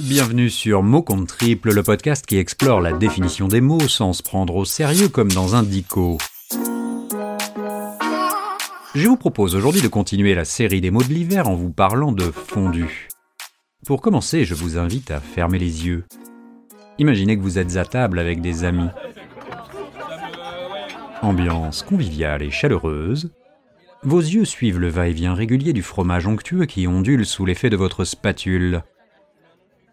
Bienvenue sur Mots compte triple, le podcast qui explore la définition des mots sans se prendre au sérieux comme dans un dico. Je vous propose aujourd'hui de continuer la série des mots de l'hiver en vous parlant de fondu. Pour commencer, je vous invite à fermer les yeux. Imaginez que vous êtes à table avec des amis. Ambiance conviviale et chaleureuse. Vos yeux suivent le va-et-vient régulier du fromage onctueux qui ondule sous l'effet de votre spatule.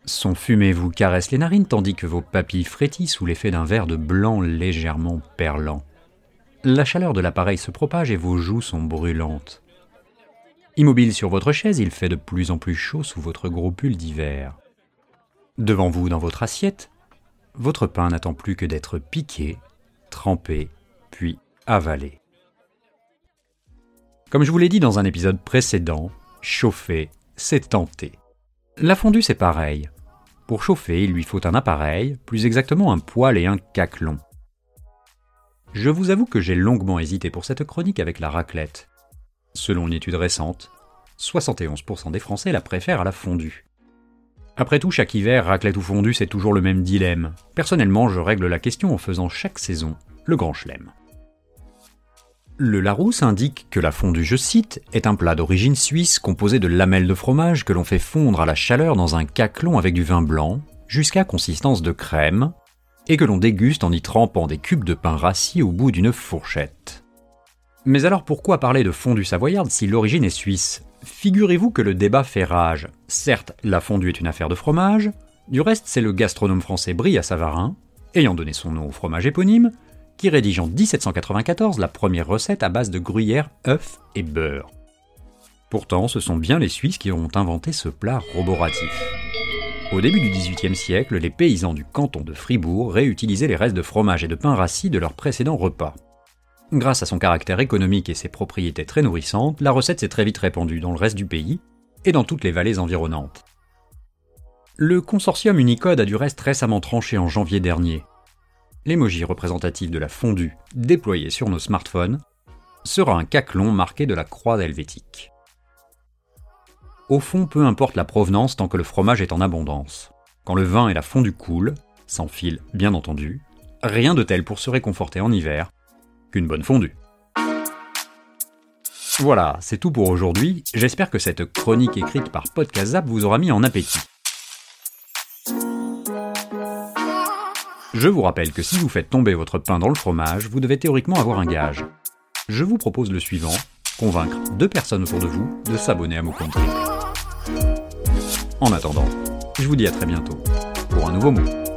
Son fumée vous caresse les narines tandis que vos papilles frétillent sous l'effet d'un verre de blanc légèrement perlant. La chaleur de l'appareil se propage et vos joues sont brûlantes. Immobile sur votre chaise, il fait de plus en plus chaud sous votre gros pull d'hiver. Devant vous, dans votre assiette, votre pain n'attend plus que d'être piqué, trempé, puis avalé. Comme je vous l'ai dit dans un épisode précédent, chauffer, c'est tenter. La fondue, c'est pareil. Pour chauffer, il lui faut un appareil, plus exactement un poêle et un caclon. Je vous avoue que j'ai longuement hésité pour cette chronique avec la raclette. Selon une étude récente, 71% des Français la préfèrent à la fondue. Après tout, chaque hiver, raclette ou fondue, c'est toujours le même dilemme. Personnellement, je règle la question en faisant chaque saison le grand chelem. Le Larousse indique que la fondue, je cite, est un plat d'origine suisse composé de lamelles de fromage que l'on fait fondre à la chaleur dans un caclon avec du vin blanc, jusqu'à consistance de crème, et que l'on déguste en y trempant des cubes de pain rassis au bout d'une fourchette. Mais alors pourquoi parler de fondue savoyarde si l'origine est suisse? Figurez-vous que le débat fait rage. Certes, la fondue est une affaire de fromage, du reste c'est le gastronome français Brie à Savarin, ayant donné son nom au fromage éponyme, qui rédige en 1794 la première recette à base de gruyère, œufs et beurre. Pourtant, ce sont bien les Suisses qui ont inventé ce plat roboratif. Au début du XVIIIe siècle, les paysans du canton de Fribourg réutilisaient les restes de fromage et de pain rassis de leurs précédents repas. Grâce à son caractère économique et ses propriétés très nourrissantes, la recette s'est très vite répandue dans le reste du pays et dans toutes les vallées environnantes. Le consortium Unicode a du reste récemment tranché en janvier dernier, l'emoji représentatif de la fondue déployé sur nos smartphones sera un caclon marqué de la croix helvétique. Au fond, peu importe la provenance tant que le fromage est en abondance. Quand le vin et la fondue coulent, sans fil bien entendu, rien de tel pour se réconforter en hiver qu'une bonne fondue. Voilà, c'est tout pour aujourd'hui. J'espère que cette chronique écrite par Podcast vous aura mis en appétit. Je vous rappelle que si vous faites tomber votre pain dans le fromage, vous devez théoriquement avoir un gage. Je vous propose le suivant, convaincre deux personnes autour de vous de s'abonner à mon compte En attendant, je vous dis à très bientôt pour un nouveau mot.